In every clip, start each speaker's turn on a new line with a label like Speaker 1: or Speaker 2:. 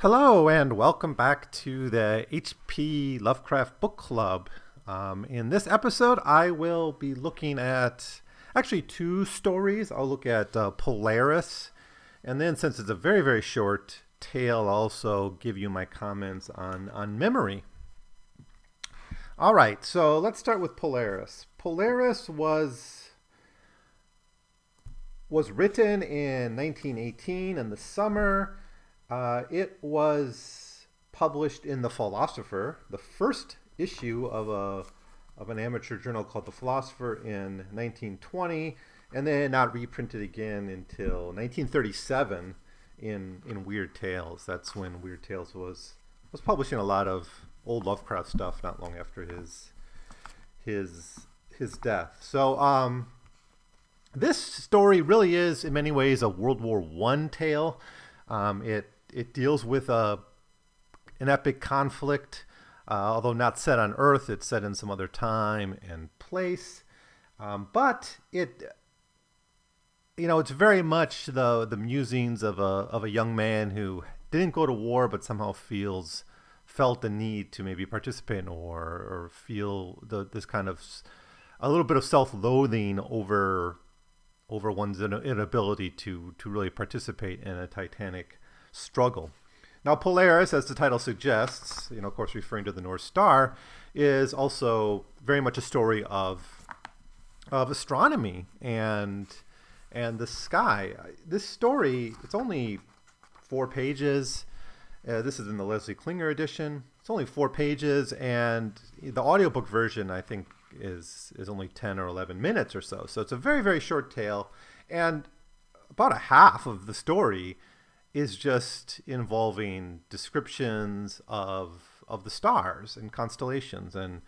Speaker 1: Hello, and welcome back to the HP Lovecraft Book Club. Um, in this episode, I will be looking at actually two stories. I'll look at uh, Polaris, and then since it's a very, very short tale, I'll also give you my comments on, on memory. All right, so let's start with Polaris. Polaris was was written in 1918 in the summer. Uh, it was published in The Philosopher, the first issue of a of an amateur journal called The Philosopher in 1920, and then not reprinted again until 1937 in in Weird Tales. That's when Weird Tales was was publishing a lot of old Lovecraft stuff not long after his his his death. So um, this story really is in many ways a World War One tale. Um, it it deals with a an epic conflict, uh, although not set on Earth. It's set in some other time and place, um, but it you know it's very much the the musings of a of a young man who didn't go to war but somehow feels felt the need to maybe participate in war or feel the, this kind of a little bit of self-loathing over over one's inability to to really participate in a titanic struggle. Now, Polaris, as the title suggests, you know, of course, referring to the North Star, is also very much a story of of astronomy and and the sky. This story, it's only four pages. Uh, this is in the Leslie Klinger edition. It's only four pages, and the audiobook version, I think, is is only 10 or 11 minutes or so. So it's a very very short tale and about a half of the story is just involving descriptions of of the stars and constellations and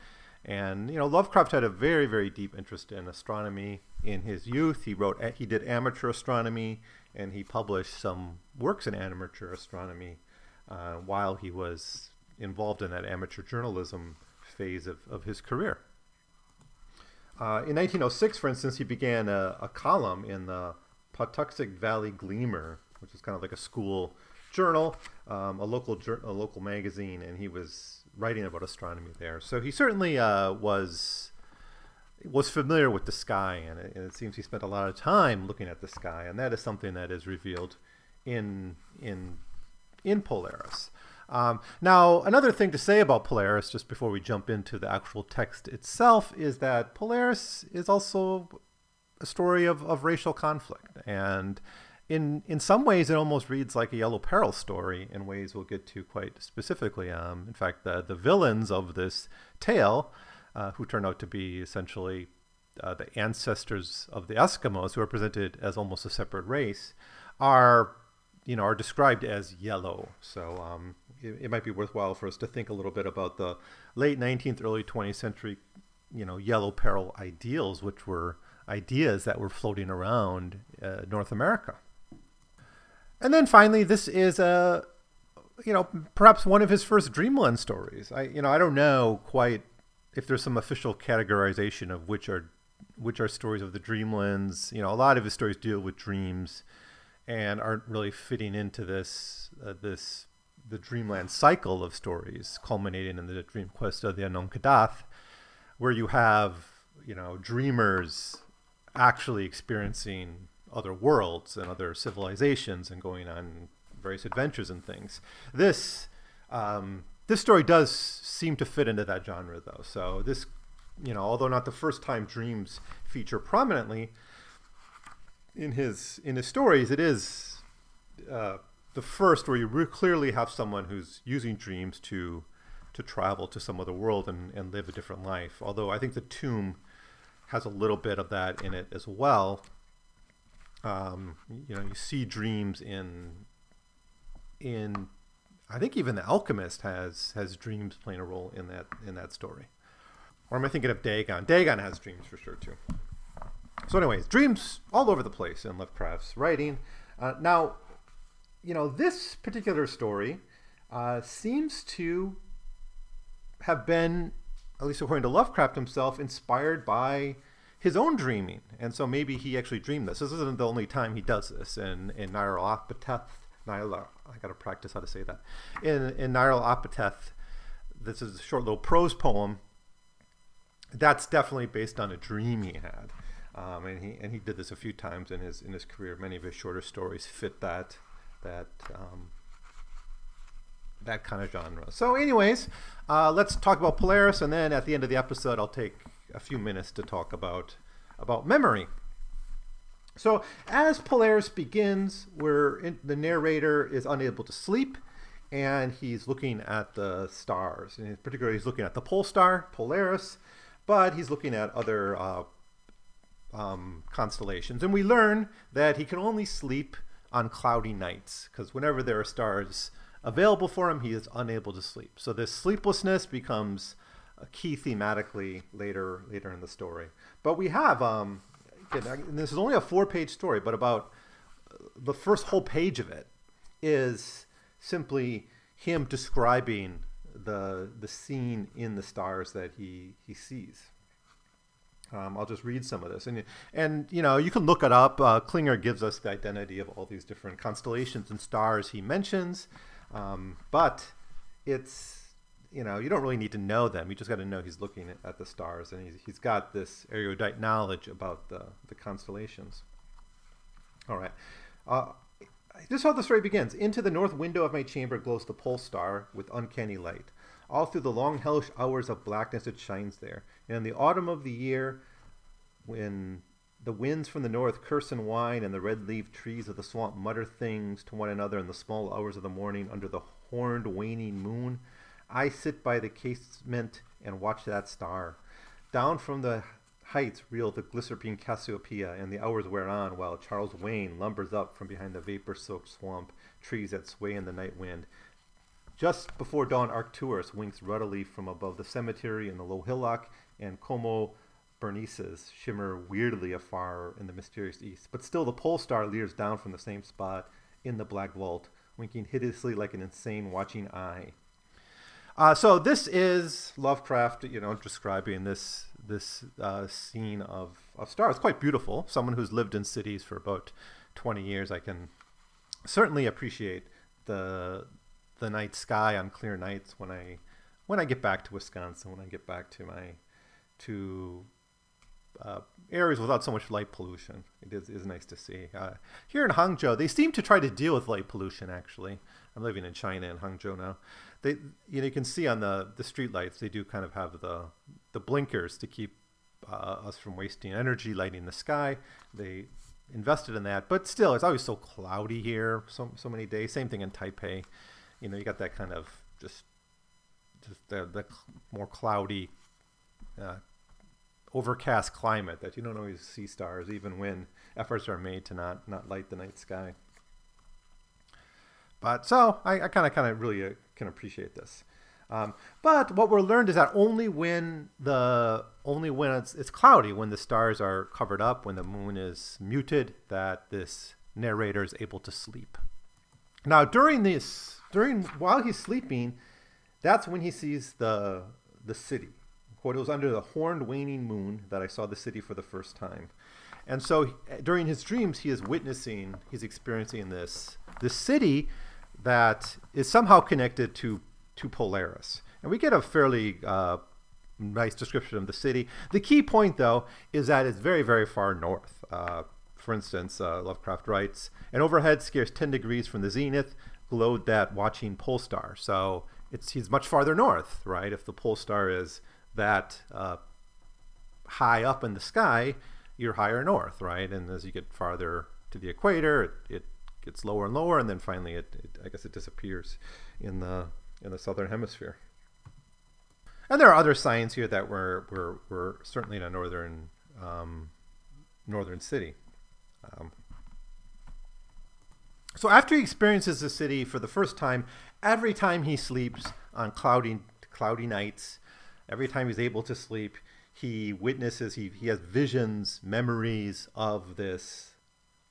Speaker 1: and you know Lovecraft had a very very deep interest in astronomy in his youth. He wrote he did amateur astronomy and he published some works in amateur astronomy uh, while he was involved in that amateur journalism phase of, of his career. Uh, in 1906, for instance, he began a, a, column in the Pawtuxet Valley Gleaner, which is kind of like a school journal, um, a local a local magazine, and he was writing about astronomy there. So he certainly uh, was was familiar with the sky, and it, and it, seems he spent a lot of time looking at the sky, and that is something that is revealed in in in Polaris. Um, now, another thing to say about Polaris, just before we jump into the actual text itself, is that Polaris is also a story of, of racial conflict. And in, in some ways, it almost reads like a Yellow Peril story in ways we'll get to quite specifically. Um, in fact, the, the villains of this tale, uh, who turn out to be essentially uh, the ancestors of the Eskimos, who are presented as almost a separate race, are you know are described as yellow. So um, it, it, might be worthwhile for us to think a little bit about the late 19th, early 20th century, you know, yellow peril ideals, which were ideas that were floating around uh, North America. And then finally, this is a, you know, perhaps one of his first Dreamland stories. I, you know, I don't know quite if there's some official categorization of which are which are stories of the Dreamlands. You know, a lot of his stories deal with dreams and aren't really fitting into this uh, this the dreamland cycle of stories, culminating in the dream quest of the unknown Kadath, where you have you know dreamers actually experiencing other worlds and other civilizations and going on various adventures and things. This um, this story does seem to fit into that genre, though. So this, you know, although not the first time dreams feature prominently in his in his stories, it is uh, the first where you clearly have someone who's using dreams to to travel to some other world and, and live a different life. Although I think the tomb has a little bit of that in it as well. Um, you know, you see dreams in in I think even the alchemist has has dreams playing a role in that in that story. Or am I thinking of Dagon? Dagon has dreams for sure too. So, anyways, dreams all over the place in Lovecraft's writing. Uh, now, you know, this particular story uh, seems to have been, at least according to Lovecraft himself, inspired by his own dreaming. And so maybe he actually dreamed this. This isn't the only time he does this. In, in Nyarlathotep, Nyla, I got to practice how to say that. In in Nyarlathotep, this is a short little prose poem. That's definitely based on a dream he had, um, and he and he did this a few times in his in his career. Many of his shorter stories fit that that um, that kind of genre. So, anyways, uh, let's talk about Polaris, and then at the end of the episode, I'll take a few minutes to talk about about memory. So, as Polaris begins, where the narrator is unable to sleep, and he's looking at the stars, and particularly he's looking at the pole star Polaris, but he's looking at other uh, um, constellations, and we learn that he can only sleep on cloudy nights because whenever there are stars available for him, he is unable to sleep. So this sleeplessness becomes key thematically later later in the story. But we have um, this is only a four page story, but about the first whole page of it is simply him describing the the scene in the stars that he he sees. Um, I'll just read some of this, and and you know you can look it up. Uh, Klinger gives us the identity of all these different constellations and stars he mentions, um, but it's you know you don't really need to know them. You just got to know he's looking at the stars, and he's, he's got this erudite knowledge about the the constellations. All right. Uh, this is how the story begins. Into the north window of my chamber glows the pole star with uncanny light. All through the long hellish hours of blackness it shines there. And in the autumn of the year, when the winds from the north curse and whine, and the red-leaved trees of the swamp mutter things to one another in the small hours of the morning under the horned waning moon, I sit by the casement and watch that star. Down from the heights reel the glycerine Cassiopeia, and the hours wear on while Charles' Wain lumbers up from behind the vapor-soaked swamp trees that sway in the night wind. Just before dawn, Arcturus winks ruddily from above the cemetery in the low hillock, and Coma Berenices shimmer weirdly afar in the mysterious east. But still, the pole star leers down from the same spot in the black vault, winking hideously like an insane watching eye. Uh, so this is Lovecraft, you know, describing this this uh, scene of, of stars. Quite beautiful. Someone who's lived in cities for about 20 years, I can certainly appreciate the the night sky on clear nights when I when I get back to Wisconsin, when I get back to my to areas without so much light pollution. It is, is nice to see. Uh, here in Hangzhou, they seem to try to deal with light pollution. Actually, I'm living in China in Hangzhou now. They, you know, you can see on the the street lights, they do kind of have the the blinkers to keep uh, us from wasting energy lighting the sky. They invested in that, but still, it's always so cloudy here. So so many days. Same thing in Taipei. You know, you got that kind of just just the, the more cloudy uh, overcast climate that you don't always see stars, even when efforts are made to not not light the night sky. But so I kind of kind of really uh, can appreciate this. Um, but what we're learned is that only when the only when it's, it's cloudy, when the stars are covered up, when the moon is muted, that this narrator is able to sleep. Now during this, during while he's sleeping, that's when he sees the the city. Quote, it was under the horned waning moon that I saw the city for the first time. And so during his dreams, he is witnessing, he's experiencing this, this city that is somehow connected to, to Polaris. And we get a fairly uh, nice description of the city. The key point, though, is that it's very, very far north. Uh, for instance, uh, Lovecraft writes, and overhead, scarce 10 degrees from the zenith, glowed that watching pole star. So it's he's much farther north, right? If the pole star is that uh, high up in the sky, you're higher north, right? And as you get farther to the equator, it, it gets lower and lower, and then finally, it, it, I guess it disappears in the in the southern hemisphere. And there are other signs here that we're we're, we're certainly in a northern um, northern city. Um, so after he experiences the city for the first time, every time he sleeps on cloudy cloudy nights, every time he's able to sleep, he witnesses, he, he has visions, memories of this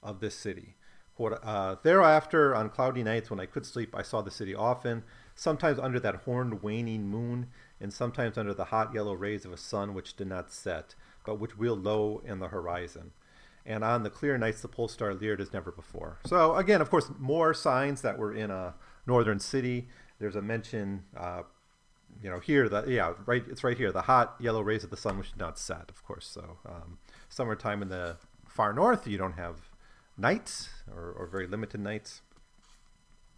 Speaker 1: of this city. Uh, thereafter, on cloudy nights when I could sleep, I saw the city often, sometimes under that horned waning moon, and sometimes under the hot yellow rays of a sun which did not set, but which wheeled low in the horizon. and on the clear nights the pole star leered as never before. So again, of course, more signs that we're in a northern city. There's a mention, uh, you know, here that yeah, right, it's right here, the hot yellow rays of the sun, which did not set, of course. So um, summertime in the far north, you don't have nights or, or very limited nights.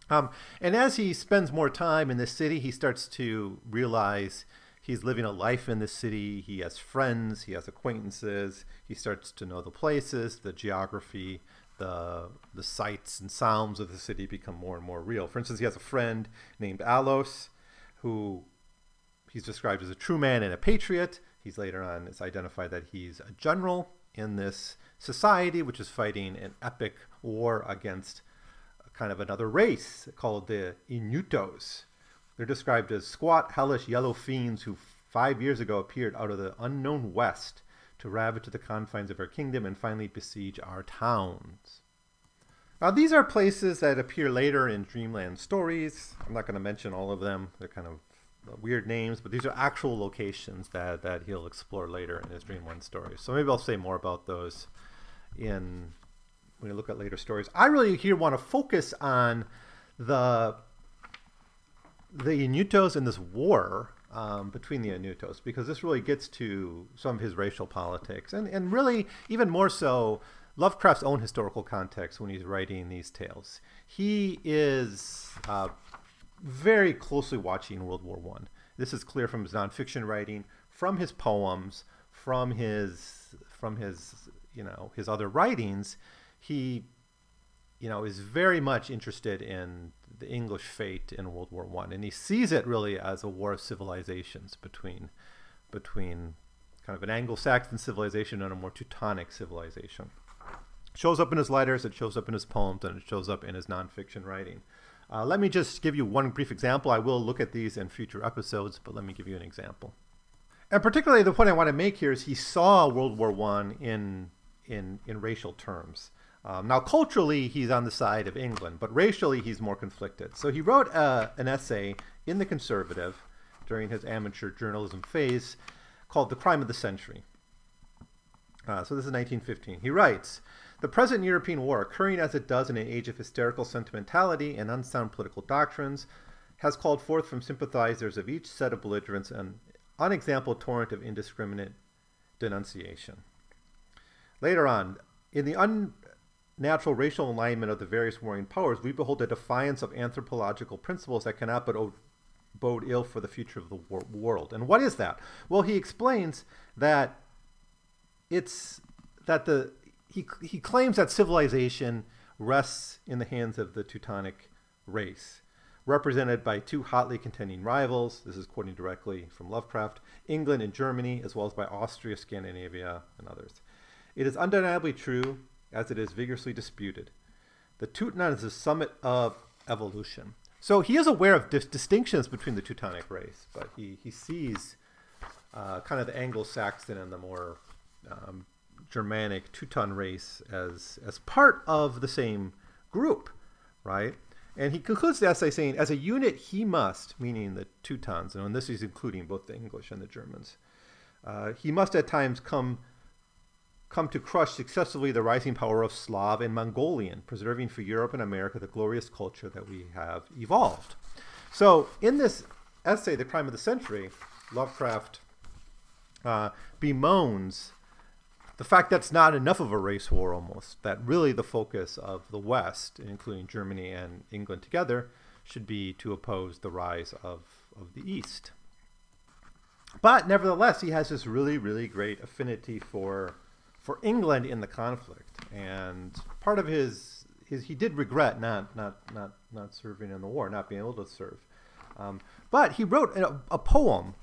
Speaker 1: Um, and as he spends more time in the city, he starts to realize he's living a life in the city. He has friends, he has acquaintances. He starts to know the places, the geography, the the sights and sounds of the city become more and more real. For instance, he has a friend named Alos, who he's described as a true man and a patriot. He's later on it's identified that he's a general in this society, which is fighting an epic war against kind of another race called the Inutos. They're described as squat, hellish, yellow fiends who five years ago appeared out of the unknown west to ravage the confines of our kingdom and finally besiege our towns. Now, these are places that appear later in Dreamland stories. I'm not going to mention all of them. They're kind of weird names, but these are actual locations that, that he'll explore later in his Dreamland story. So maybe I'll say more about those in when you look at later stories. I really here want to focus on the the Inutos and this war um, between the Inutos because this really gets to some of his racial politics and, and really even more so Lovecraft's own historical context when he's writing these tales. He is uh, very closely watching World War One. This is clear from his nonfiction writing, from his poems, from his from his you know his other writings he, you know, is very much interested in the English fate in World War One, and he sees it really as a war of civilizations between, between kind of an Anglo-Saxon civilization and a more Teutonic civilization. Shows up in his letters, it shows up in his poems, and it shows up in his nonfiction writing. Uh, let me just give you one brief example. I will look at these in future episodes, but let me give you an example. And particularly, the point I want to make here is he saw World War One in in in racial terms. Um, now, culturally, he's on the side of England, but racially, he's more conflicted. So he wrote uh, an essay in The Conservative during his amateur journalism phase called The Crime of the Century. Uh, so this is 1915. He writes The present European war, occurring as it does in an age of hysterical sentimentality and unsound political doctrines, has called forth from sympathizers of each set of belligerents an unexampled torrent of indiscriminate denunciation. Later on, in the un- natural racial alignment of the various warring powers, we behold a defiance of anthropological principles that cannot but bode ill for the future of the wor- world. And what is that? Well, he explains that it's that the he he claims that civilization rests in the hands of the Teutonic race, represented by two hotly contending rivals. This is quoting directly from Lovecraft: England and Germany, as well as by Austria, Scandinavia, and others. It is undeniably true as it is vigorously disputed. The Teuton is the summit of evolution. So he is aware of dis- distinctions between the Teutonic race, but he, he sees uh, kind of the Anglo-Saxon and the more um, Germanic Teuton race as as part of the same group, right? And he concludes the essay saying, as a unit, he must, meaning the Teutons, and this is including both the English and the Germans, uh, he must at times come come to crush successively the rising power of Slav and Mongolian, preserving for Europe and America the glorious culture that we have evolved. So, in this essay, The Crime of the Century, Lovecraft uh, bemoans the fact that's not enough of a race war almost, that really the focus of the West, including Germany and England together, should be to oppose the rise of, of the East. But nevertheless, he has this really, really great affinity for for England in the conflict, and part of his his he did regret not not not not serving in the war, not being able to serve. Um, but he wrote a, a, poem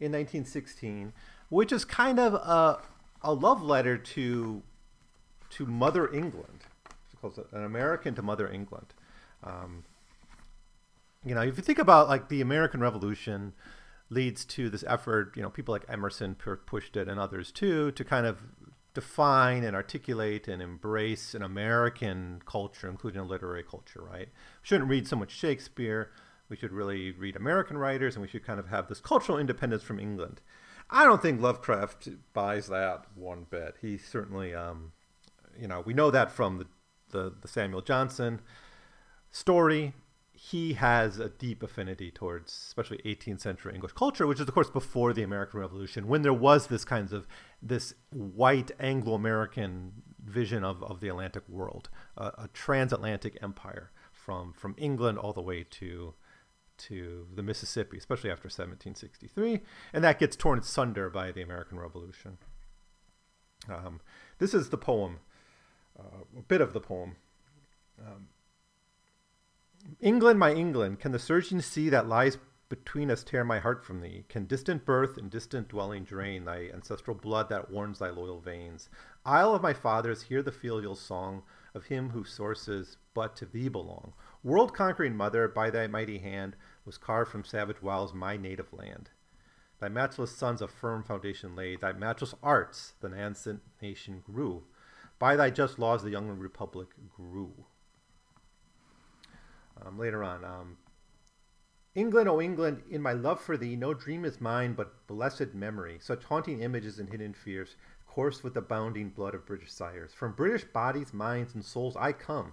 Speaker 1: in 1916, which is kind of a, a love letter to to Mother England. It's called an American to Mother England. Um, you know, if you think about like the American Revolution leads to this effort, you know, people like Emerson pushed it and others too, to kind of define and articulate and embrace an American culture, including a literary culture, right? We shouldn't read so much Shakespeare. We should really read American writers, and we should kind of have this cultural independence from England. I don't think Lovecraft buys that one bit. He certainly, um, you know, we know that from the, the, the Samuel Johnson story. He has a deep affinity towards, especially 18th century English culture, which is of course before the American Revolution, when there was this kinds of this white Anglo-American vision of, of the Atlantic world, uh, a transatlantic empire from from England all the way to to the Mississippi, especially after 1763, and that gets torn asunder by the American Revolution. Um, this is the poem, uh, a bit of the poem. Um, England, my England, can the surging sea that lies between us tear my heart from thee? Can distant birth and distant dwelling drain thy ancestral blood that warms thy loyal veins? Isle of my fathers, hear the filial song of him whose sources but to thee belong. World conquering mother, by thy mighty hand was carved from savage wilds my native land. Thy matchless sons a firm foundation laid, thy matchless arts the nascent nation grew. By thy just laws the young republic grew. Um, later on, um, England, O England, in my love for thee, no dream is mine, but blessed memory. Such haunting images and hidden fears course with the bounding blood of British sires. From British bodies, minds, and souls I come,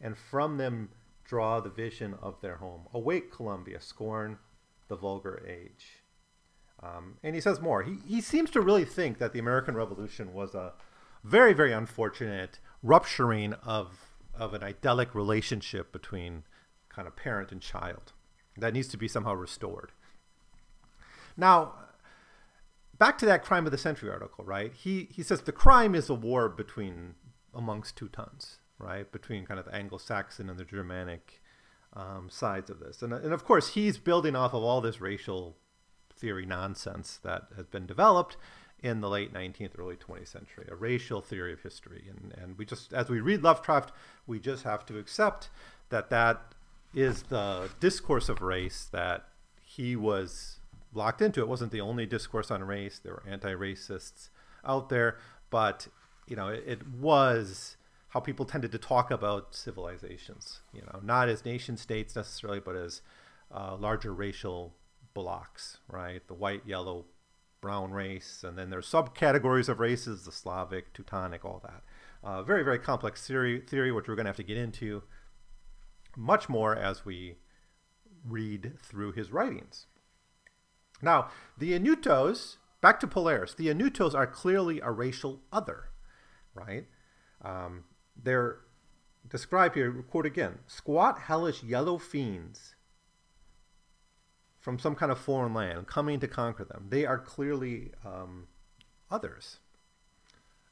Speaker 1: and from them draw the vision of their home. Awake, Columbia, scorn the vulgar age. Um, and he says more. He, he seems to really think that the American Revolution was a very, very unfortunate rupturing of, of an idyllic relationship between kind of parent and child that needs to be somehow restored. Now, back to that crime of the century article, right? He, he says the crime is a war between amongst Teutons right, between kind of the Anglo-Saxon and the Germanic um, sides of this. And, and of course, he's building off of all this racial theory nonsense that has been developed in the late 19th, early 20th century, a racial theory of history. And, and we just, as we read Lovecraft, we just have to accept that that is the discourse of race that he was locked into. It wasn't the only discourse on race. There were anti-racists out there, but you know, it, it was how people tended to talk about civilizations, you know, not as nation states necessarily, but as uh, larger racial blocks, right? The white, yellow, brown race, and then there's subcategories of races, the Slavic, Teutonic, all that. Uh, very, very complex theory, theory, which we're going to have to get into much more as we read through his writings. Now, the Inutos, back to Polaris, the Inutos are clearly a racial other, right? Um, they're described here, quote again, squat, hellish, yellow fiends from some kind of foreign land coming to conquer them. They are clearly um, others.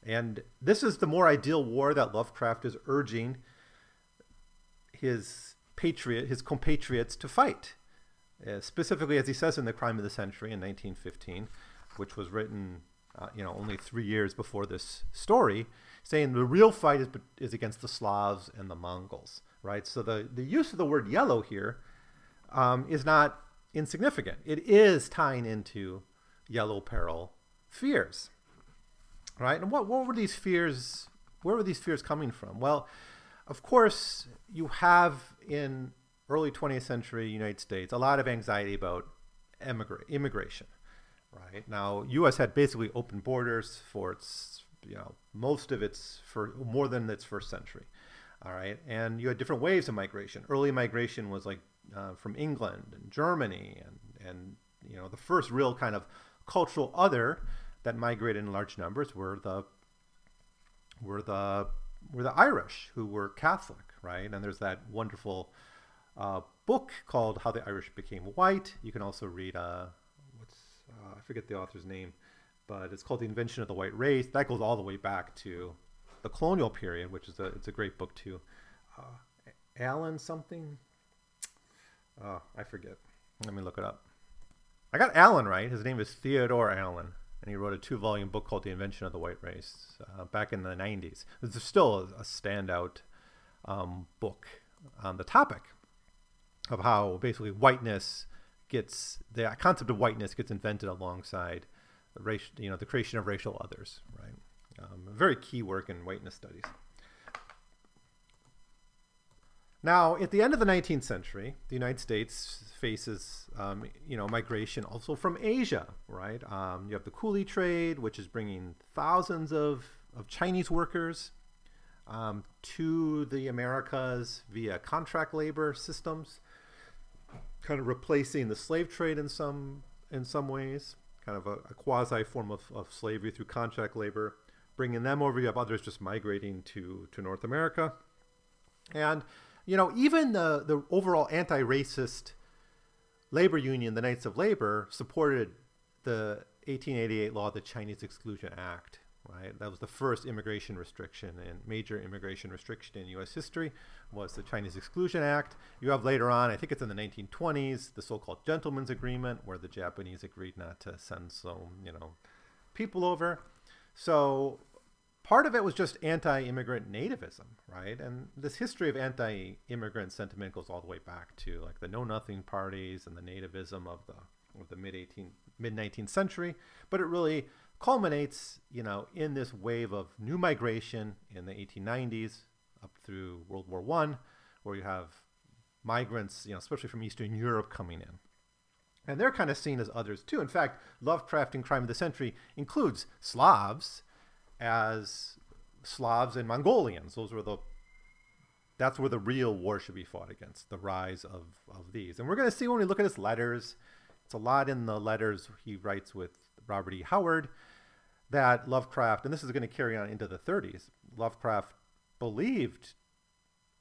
Speaker 1: And this is the more ideal war that Lovecraft is urging his patriot, his compatriots to fight. Uh, specifically, as he says in The Crime of the Century in 1915, which was written, uh, you know, only three years before this story, saying the real fight is, is against the Slavs and the Mongols, right? So the, the use of the word yellow here um, is not insignificant. It is tying into yellow peril fears, right? And what, what were these fears? Where were these fears coming from? Well, of course, you have in early 20th century United States a lot of anxiety about emigra- immigration, right? Now, U.S. had basically open borders for its you know most of its for more than its first century. All right, and you had different waves of migration. Early migration was like uh, from England and Germany, and and you know the first real kind of cultural other that migrated in large numbers were the were the were the Irish who were Catholic, right? And there's that wonderful uh, book called How the Irish Became White. You can also read uh, what's uh, I forget the author's name but it's called The Invention of the White Race. That goes all the way back to the colonial period, which is a it's a great book too. Uh, Allen something. Oh, I forget. Let me look it up. I got Allen right. His name is Theodore Allen, and he wrote a two-volume book called The Invention of the White Race uh, back in the '90s. It's still a, a standout um, book on the topic of how basically whiteness gets the concept of whiteness gets invented alongside race, you know, the creation of racial others, right? Um, very key work in whiteness studies. Now, at the end of the 19th century, the United States faces, um, you know, migration also from Asia, right? Um, you have the coolie trade, which is bringing thousands of, of Chinese workers um, to the Americas via contract labor systems, kind of replacing the slave trade in some in some ways, kind of a, a quasi form of, of slavery through contract labor, bringing them over. You have others just migrating to to North America, and you know even the the overall anti-racist labor union, the Knights of Labor, supported the 1888 law, the Chinese Exclusion Act, right? That was the first immigration restriction and major immigration restriction in U.S. history was the Chinese Exclusion Act. You have later on, I think it's in the 1920s, the so-called Gentleman's Agreement, where the Japanese agreed not to send some, you know, people over. So part of it was just anti-immigrant nativism, right? And this history of anti-immigrant sentiment goes all the way back to like the Know Nothing parties and the nativism of the of the mid 18 mid 19th century. But it really culminates, you know, in this wave of new migration in the 1890s up through World War One, where you have migrants, you know, especially from Eastern Europe coming in. And they're kind of seen as others too. In fact, Lovecraft in Crime of the Century includes Slavs as Slavs and Mongolians. Those were the that's where the real war should be fought against, the rise of, of these. And we're going to see when we look at his letters, it's a lot in the letters he writes with Robert E. Howard that Lovecraft, and this is going to carry on into the 30s, Lovecraft believed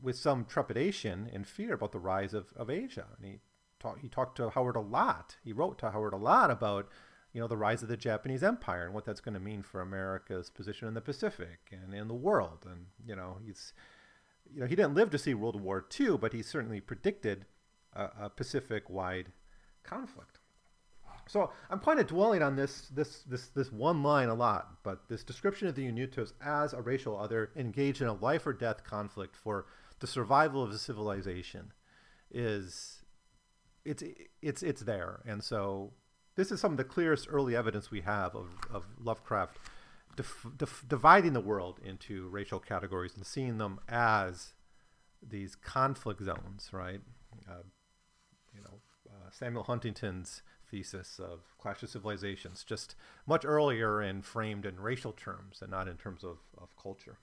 Speaker 1: with some trepidation and fear about the rise of, of Asia. And he, talk, he talked to Howard a lot. He wrote to Howard a lot about you know the rise of the Japanese Empire and what that's going to mean for America's position in the Pacific and in the world. And you know he's you know he didn't live to see World War II, but he certainly predicted a, a Pacific-wide conflict. So I'm kind of dwelling on this this this this one line a lot, but this description of the Inutos as a racial other engaged in a life or death conflict for the survival of a civilization is it's it's it's there, and so this is some of the clearest early evidence we have of, of Lovecraft dif- dif- dividing the world into racial categories and seeing them as these conflict zones, right? Uh, you know, uh, Samuel Huntington's thesis of Clash of Civilizations, just much earlier and framed in racial terms and not in terms of, of culture.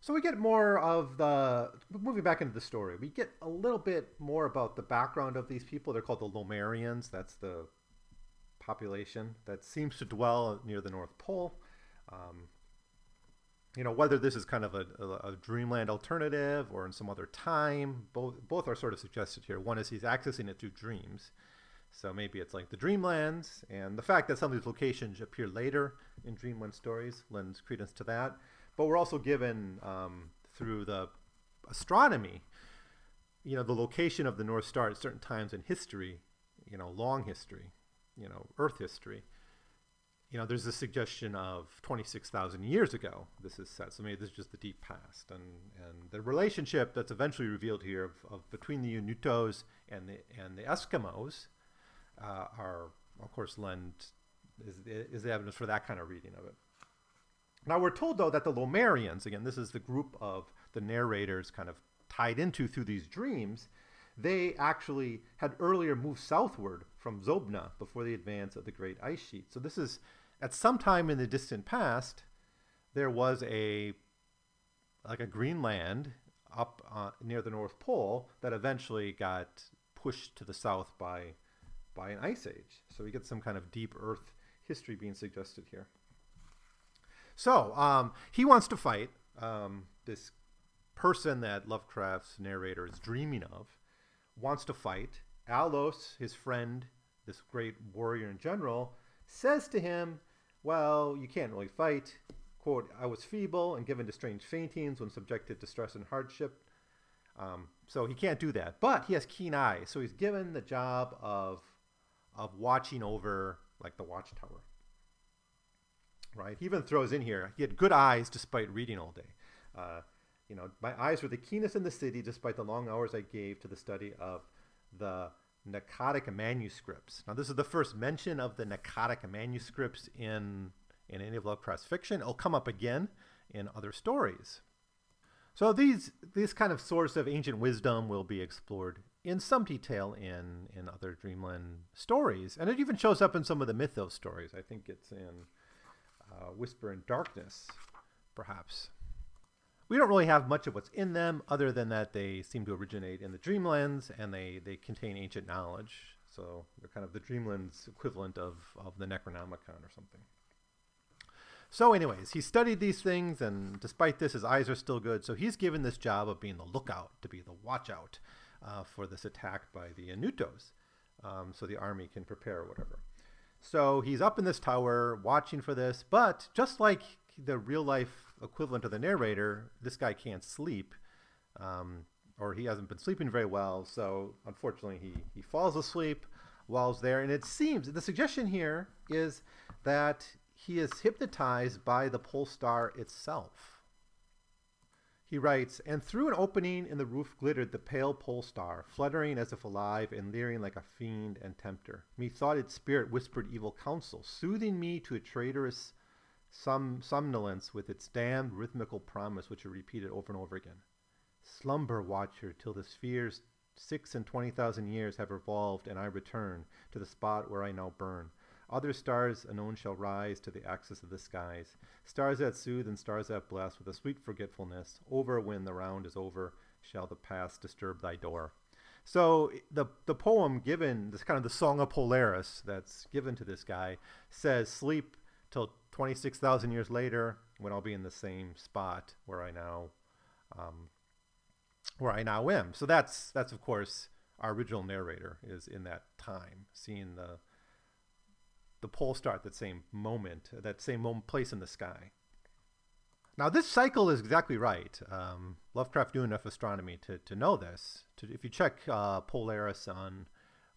Speaker 1: So we get more of the moving back into the story. We get a little bit more about the background of these people. They're called the Lomarians. That's the population that seems to dwell near the North Pole. Um, you know whether this is kind of a, a, a, dreamland alternative or in some other time. Both both are sort of suggested here. One is he's accessing it through dreams, so maybe it's like the Dreamlands, and the fact that some of these locations appear later in Dreamland stories lends credence to that. But we're also given um, through the astronomy, you know, the location of the North Star at certain times in history, you know, long history, you know, Earth history. You know, there's a suggestion of 26,000 years ago this is set. So maybe this is just the deep past. And, and the relationship that's eventually revealed here of, of between the Inutos and the, and the Eskimos uh, are, of course, lend is, is evidence for that kind of reading of it. Now we're told though that the Lomarians, again, this is the group of the narrators kind of tied into through these dreams, they actually had earlier moved southward from Zobna before the advance of the Great Ice Sheet. So this is at some time in the distant past, there was a like a Greenland up uh, near the North Pole that eventually got pushed to the south by by an ice age. So we get some kind of deep Earth history being suggested here. So um, he wants to fight um, this person that Lovecraft's narrator is dreaming of, wants to fight. Alos, his friend, this great warrior and general, says to him, Well, you can't really fight. Quote, I was feeble and given to strange faintings when subjected to stress and hardship. Um, so he can't do that. But he has keen eyes. So he's given the job of, of watching over like the watchtower right? He even throws in here, he had good eyes despite reading all day. Uh, you know, my eyes were the keenest in the city despite the long hours I gave to the study of the Pnakotic manuscripts. Now, this is the first mention of the Pnakotic manuscripts in, in any of Lovecraft's fiction. It'll come up again in other stories. So these these kind of source of ancient wisdom will be explored in some detail in in other Dreamland stories, and it even shows up in some of the mythos stories. I think it's in uh, Whisper in Darkness, perhaps. we don't really have much of what's in them other than that they seem to originate in the dreamlands and they, they contain ancient knowledge. So they're kind of the dreamlands equivalent of, of the Necronomicon or something. So, anyways, he studied these things, and despite this, his eyes are still good. So he's given this job of being the lookout, to be the watchout uh, for this attack by the Inutos, um, so the army can prepare or whatever. So he's up in this tower watching for this, but just like the real life equivalent of the narrator, this guy can't sleep, um, or he hasn't been sleeping very well. So unfortunately, he he falls asleep while he's there. And it seems the suggestion here is that he is hypnotized by the pole star itself. He writes, and through an opening in the roof glittered the pale pole star, fluttering as if alive and leering like a fiend and tempter. Methought its spirit whispered evil counsel, soothing me to a traitorous somnolence with its damned rhythmical promise which it repeated over and over again. Slumber, watcher, till the spheres six and twenty thousand years have revolved, and I return to the spot where I now burn. Other stars anon shall rise to the axis of the skies, stars that soothe and stars that bless with a sweet forgetfulness. Over when the round is over, shall the past disturb thy door. So the the poem given, this kind of the Song of Polaris that's given to this guy, says sleep till 26,000 years later when I'll be in the same spot where I now um, where I now am. So that's that's of course our original narrator is in that time, seeing the the pole star at that same moment, at that same moment, place in the sky. Now this cycle is exactly right. Um, Lovecraft knew enough astronomy to, to know this. To, if you check uh, Polaris on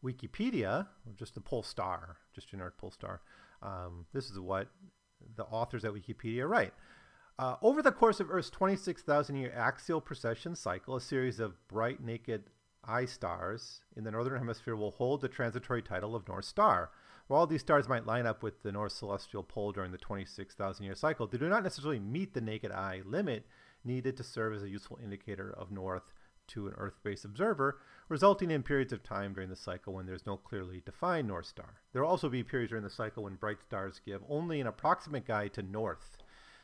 Speaker 1: Wikipedia, just the pole star, just generic pole star, um, this is what the authors at Wikipedia write. Uh, over the course of Earth's 26,000 year axial precession cycle, a series of bright naked eye stars in the northern hemisphere will hold the transitory title of North Star. While these stars might line up with the North Celestial Pole during the 26,000 year cycle, they do not necessarily meet the naked eye limit needed to serve as a useful indicator of north to an Earth based observer, resulting in periods of time during the cycle when there's no clearly defined North Star. There will also be periods during the cycle when bright stars give only an approximate guide to north.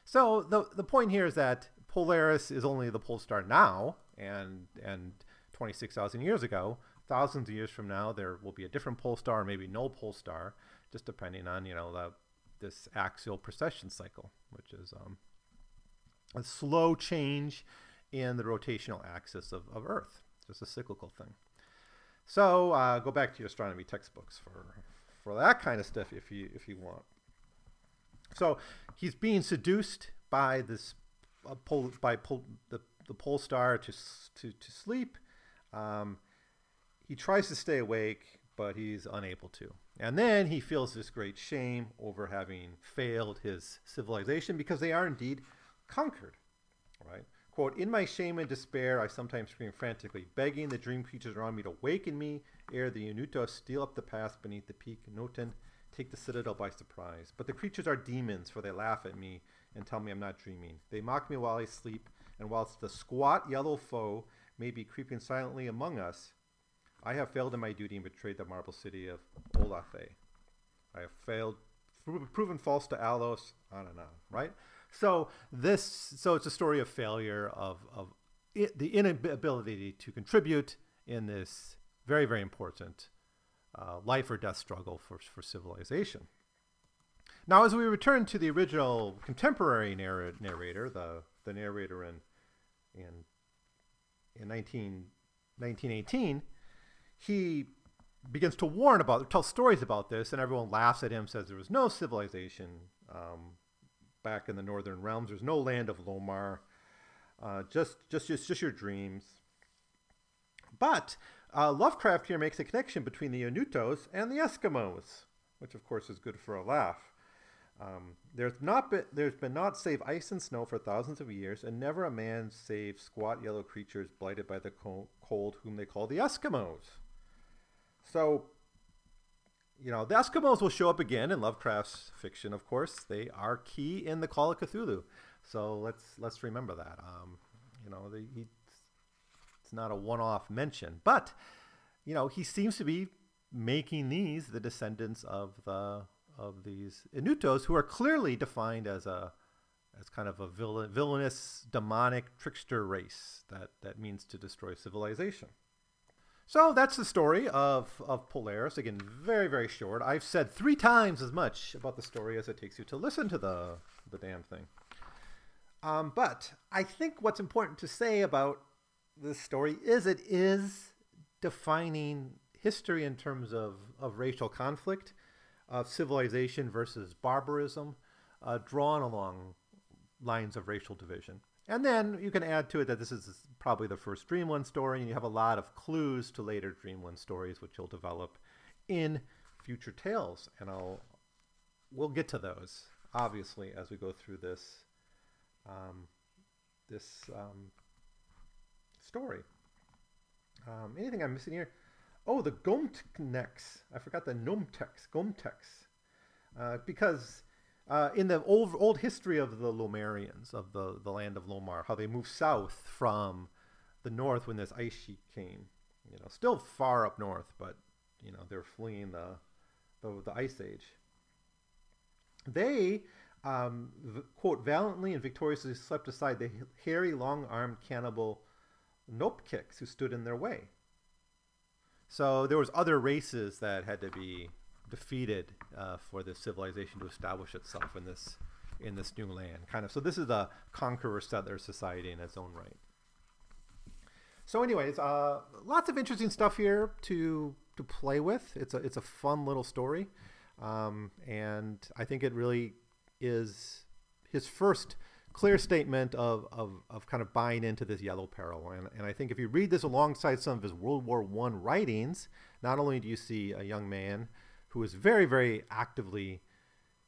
Speaker 1: So the, the point here is that Polaris is only the pole star now, and, and 26,000 years ago, thousands of years from now, there will be a different pole star, maybe no pole star, just depending on, you know, the, this axial precession cycle, which is um, a slow change in the rotational axis of, of Earth. Just a cyclical thing. So uh, go back to your astronomy textbooks for for that kind of stuff if you if you want. So he's being seduced by this uh, pole, by pole, the the pole star to to to sleep. Um, he tries to stay awake, but he's unable to. And then he feels this great shame over having failed his civilization because they are indeed conquered, right? Quote, in my shame and despair, I sometimes scream frantically, begging the dream creatures around me to waken me ere the Inutos steal up the pass beneath the peak Noton, take the citadel by surprise. But the creatures are demons, for they laugh at me and tell me I'm not dreaming. They mock me while I sleep, and whilst the squat yellow foe may be creeping silently among us, I have failed in my duty and betrayed the marble city of Olathe. I have failed, proven false to Alos, on and on, right? So this, so it's a story of failure of of it, the inability to contribute in this very very important uh, life or death struggle for for civilization. Now, as we return to the original contemporary narr- narrator, the the narrator in in in 19, 1918, he begins to warn about, tell stories about this, and everyone laughs at him, says there was no civilization um, back in the northern realms. There's no land of Lomar. Uh, just, just, just, just your dreams. But uh, Lovecraft here makes a connection between the Inutos and the Eskimos, which of course is good for a laugh. Um, there's not been, there's been not save ice and snow for thousands of years, and never a man save squat yellow creatures blighted by the cold, whom they call the Eskimos. So you know, the Eskimos will show up again in Lovecraft's fiction, of course. They are key in the Call of Cthulhu. So let's let's remember that. Um, you know, the, he, it's not a one-off mention, but you know, he seems to be making these the descendants of the of these Inutos, who are clearly defined as a as kind of a villain, villainous, demonic trickster race that, that means to destroy civilization. So that's the story of, of Polaris. Again, very, very short. I've said three times as much about the story as it takes you to listen to the, the damn thing. Um, but I think what's important to say about this story is it is defining history in terms of, of racial conflict, of civilization versus barbarism, uh, drawn along lines of racial division. And then you can add to it that this is probably the first Dreamland story, and you have a lot of clues to later Dreamland stories, which you'll develop in future tales. And I'll we'll get to those obviously as we go through this um, this um, story. Um, anything I'm missing here? Oh, the Gomteknex. I forgot the Nomtex. Gomtex. Uh, because uh, in the old, old history of the Lomarians, of the, the land of Lomar, how they moved south from the north when this ice sheet came. You know, still far up north, but you know they're fleeing the the, the ice age. They um, v- quote valiantly and victoriously swept aside the hairy, long-armed cannibal Gnophkehs who stood in their way. So there was other races that had to be defeated uh, for this civilization to establish itself in this in this new land. Kind of. So this is a conqueror settler society in its own right. So, anyways, uh, lots of interesting stuff here to to play with. It's a it's a fun little story, um, and I think it really is his first clear statement of, of, of kind of buying into this yellow peril. And, and I think if you read this alongside some of his World War I writings, not only do you see a young man who is very, very actively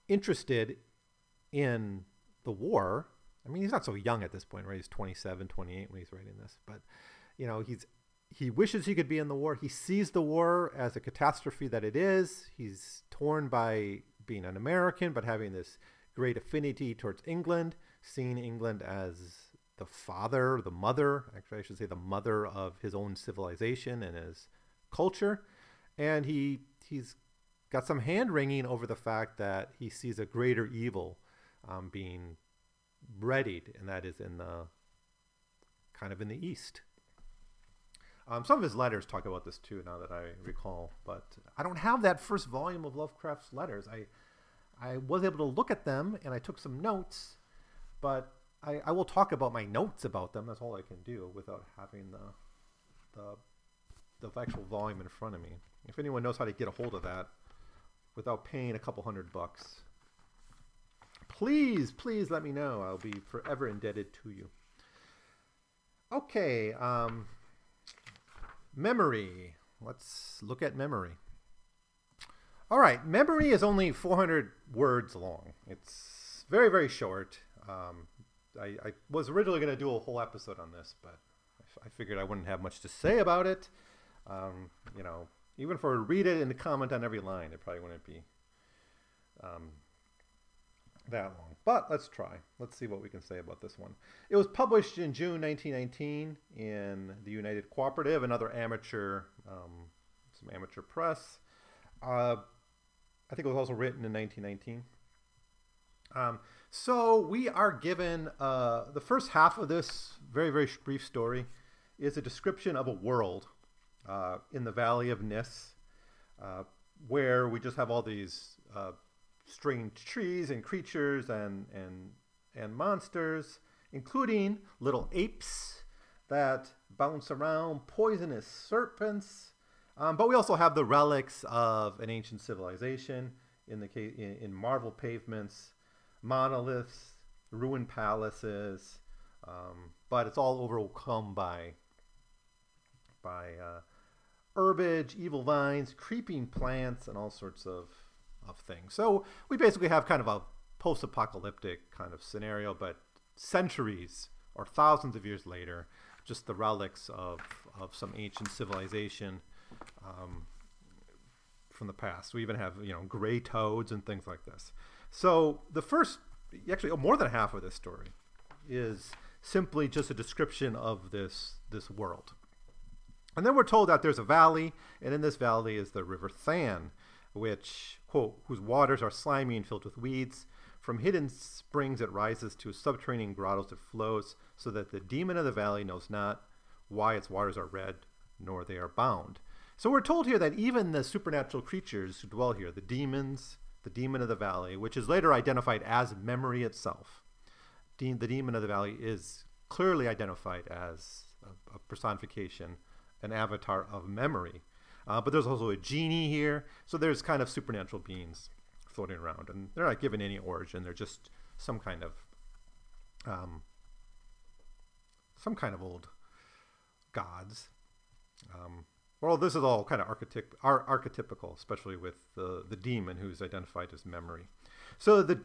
Speaker 1: interested in the war. I mean, he's not so young at this point, right? He's 27, 28 when he's writing this. But, you know, he's he wishes he could be in the war. He sees the war as a catastrophe that it is. He's torn by being an American, but having this great affinity towards England, seeing England as the father, the mother, actually, I should say the mother of his own civilization and his culture. And he he's got some hand wringing over the fact that he sees a greater evil um, being readied, and that is in the kind of in the east. Um, some of his letters talk about this too, now that I recall. But I don't have that first volume of Lovecraft's letters. I I was able to look at them and I took some notes, but I, I will talk about my notes about them. That's all I can do without having the the the actual volume in front of me. If anyone knows how to get a hold of that without paying a couple hundred bucks, please, please let me know. I'll be forever indebted to you. Okay, um, memory. Let's look at memory. All right, memory is only 400 words long. It's very, very short. Um, I, I, was originally going to do a whole episode on this, but I, f- I figured I wouldn't have much to say about it. Um, you know, even if for read it and comment on every line, it probably wouldn't be um, that long. But let's try. Let's see what we can say about this one. It was published in June 1919 in the United Cooperative, another amateur, um, some amateur press. Uh, I think it was also written in 1919. Um, so we are given uh, the first half of this very, very brief story is a description of a world uh, in the Valley of Nis, uh, where we just have all these uh, strange trees and creatures and and and monsters, including little apes that bounce around, poisonous serpents. Um, but we also have the relics of an ancient civilization in the in, in marble pavements, monoliths, ruined palaces. Um, but it's all overcome by by uh, herbage, evil vines, creeping plants, and all sorts of of things. So we basically have kind of a post-apocalyptic kind of scenario, but centuries or thousands of years later, just the relics of of some ancient civilization um, from the past. We even have you know gray toads and things like this. So the first, actually, more than half of this story is simply just a description of this this world. And then we're told that there's a valley, and in this valley is the river Than, which, quote, whose waters are slimy and filled with weeds. From hidden springs it rises to subterranean grottos it flows, so that the demon of the valley knows not why its waters are red, nor they are bound. So we're told here that even the supernatural creatures who dwell here, the demons, the demon of the valley, which is later identified as memory itself, the demon of the valley is clearly identified as a, a personification, an avatar of memory. Uh, but there's also a genie here, so there's kind of supernatural beings floating around, and they're not given any origin. They're just some kind of um, some kind of old gods. Um, well, this is all kind of archetyp- ar- archetypical, especially with the, the demon who's identified as memory. So the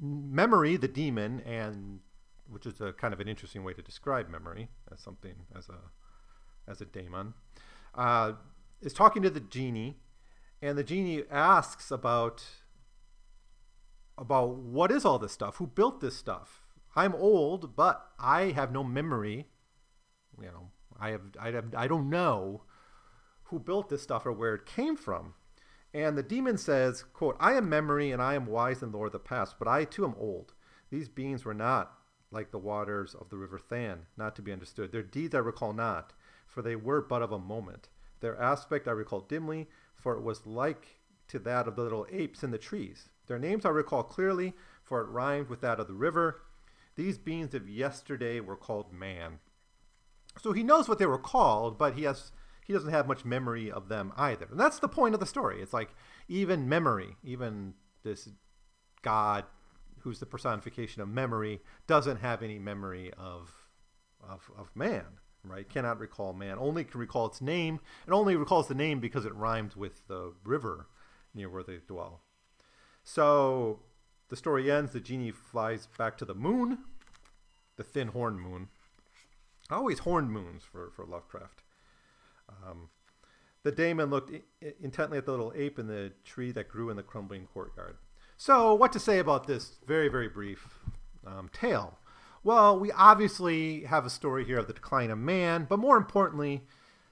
Speaker 1: memory, the demon, and which is a kind of an interesting way to describe memory as something as a as a daemon, uh, is talking to the genie, and the genie asks about about what is all this stuff? Who built this stuff? I'm old, but I have no memory. You know, I have I have I don't know who built this stuff or where it came from. And the demon says, quote, I am memory and I am wise in lore of the past, but I too am old. These beings were not like the waters of the river Than, not to be understood. Their deeds I recall not, for they were but of a moment. Their aspect I recall dimly, for it was like to that of the little apes in the trees. Their names I recall clearly, for it rhymed with that of the river. These beings of yesterday were called man. So he knows what they were called, but he has he doesn't have much memory of them either. And that's the point of the story. It's like even memory, even this God who's the personification of memory, doesn't have any memory of of, of man, right? Cannot recall man. Only can recall its name, and only recalls the name because it rhymes with the river near where they dwell. So the story ends. The genie flies back to the moon, the thin horn moon. Always horned moons for, for Lovecraft. Um, the daemon looked I- intently at the little ape in the tree that grew in the crumbling courtyard. So, what to say about this very, very brief um, tale? Well, we obviously have a story here of the decline of man, but more importantly,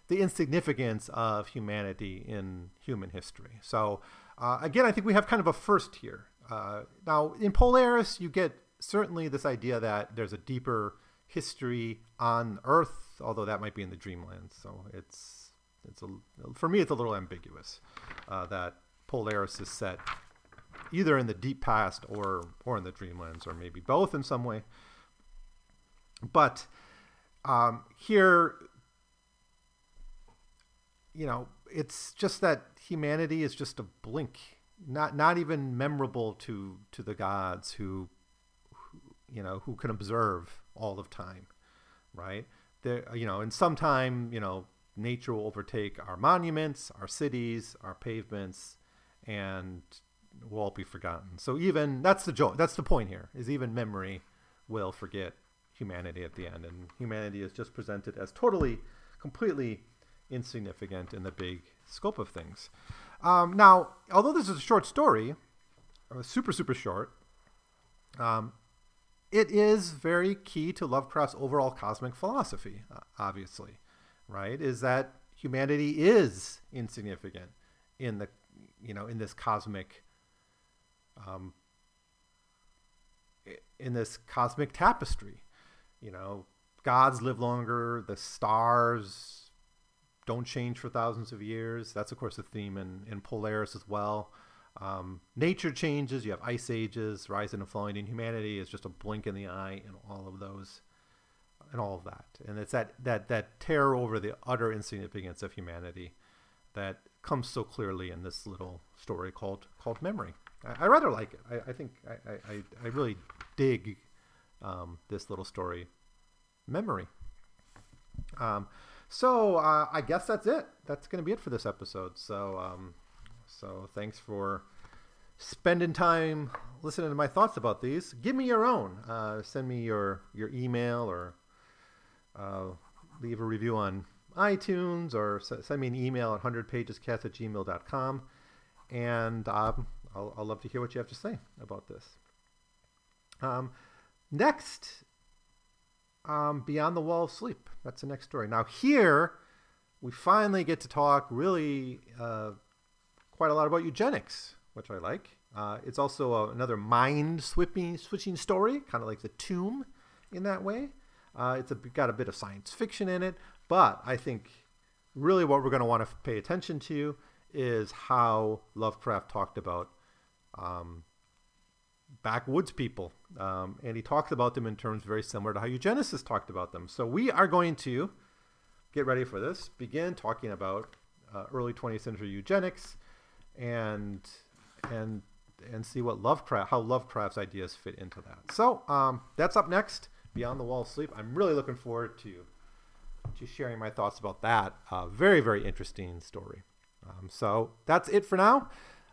Speaker 1: the insignificance of humanity in human history. So, uh, again, I think we have kind of a first here. Uh, now, in Polaris, you get certainly this idea that there's a deeper history on Earth, although that might be in the Dreamlands. So it's it's a for me it's a little ambiguous uh, that Polaris is set either in the deep past or or in the Dreamlands or maybe both in some way. But um, here, you know, it's just that humanity is just a blink, not not even memorable to to the gods who, who you know, who can observe all of time, right? There, you know, in some time, you know, nature will overtake our monuments, our cities, our pavements, and will all be forgotten. So even that's the joke. That's the point here. Is even memory will forget humanity at the end, and humanity is just presented as totally, completely insignificant in the big scope of things. Um, now, although this is a short story, uh, super super short, um, it is very key to Lovecraft's overall cosmic philosophy. Uh, obviously, right? Is that humanity is insignificant in the you know in this cosmic um, in this cosmic tapestry you know gods live longer the stars don't change for thousands of years. That's of course a theme in, in polaris as well. Um, nature changes. You have ice ages rising and falling and humanity is just a blink in the eye in all of those and all of that. And it's that that that terror over the utter insignificance of humanity that comes so clearly in this little story called called memory. I, I rather like it. I, I think I, I, I really dig um, this little story memory. Um, so uh, i guess that's it. That's going to be it for this episode. So um, so thanks for spending time listening to my thoughts about these. Give me your own. Uh, send me your your email or uh, leave a review on iTunes or send me an email at 100pagescast at gmail.com. And um, I'll, I'll love to hear what you have to say about this. Um, next, um, Beyond the Wall of Sleep. That's the next story. Now, here, we finally get to talk really uh, quite a lot about eugenics, which I like. Uh, it's also a, another mind switching story, kind of like the Tomb in that way. Uh, it's a, got a bit of science fiction in it, but I think really what we're going to want to pay attention to is how Lovecraft talked about um, backwoods people. Um, and he talks about them in terms very similar to how eugenicists talked about them. So we are going to get ready for this, begin talking about uh, early 20th century eugenics and and and see what Lovecraft how Lovecraft's ideas fit into that. So um, that's up next. Beyond the Wall of Sleep. I'm really looking forward to to sharing my thoughts about that. Uh, very very interesting story. Um, so that's it for now.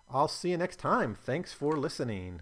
Speaker 1: I'll see you next time. Thanks for listening.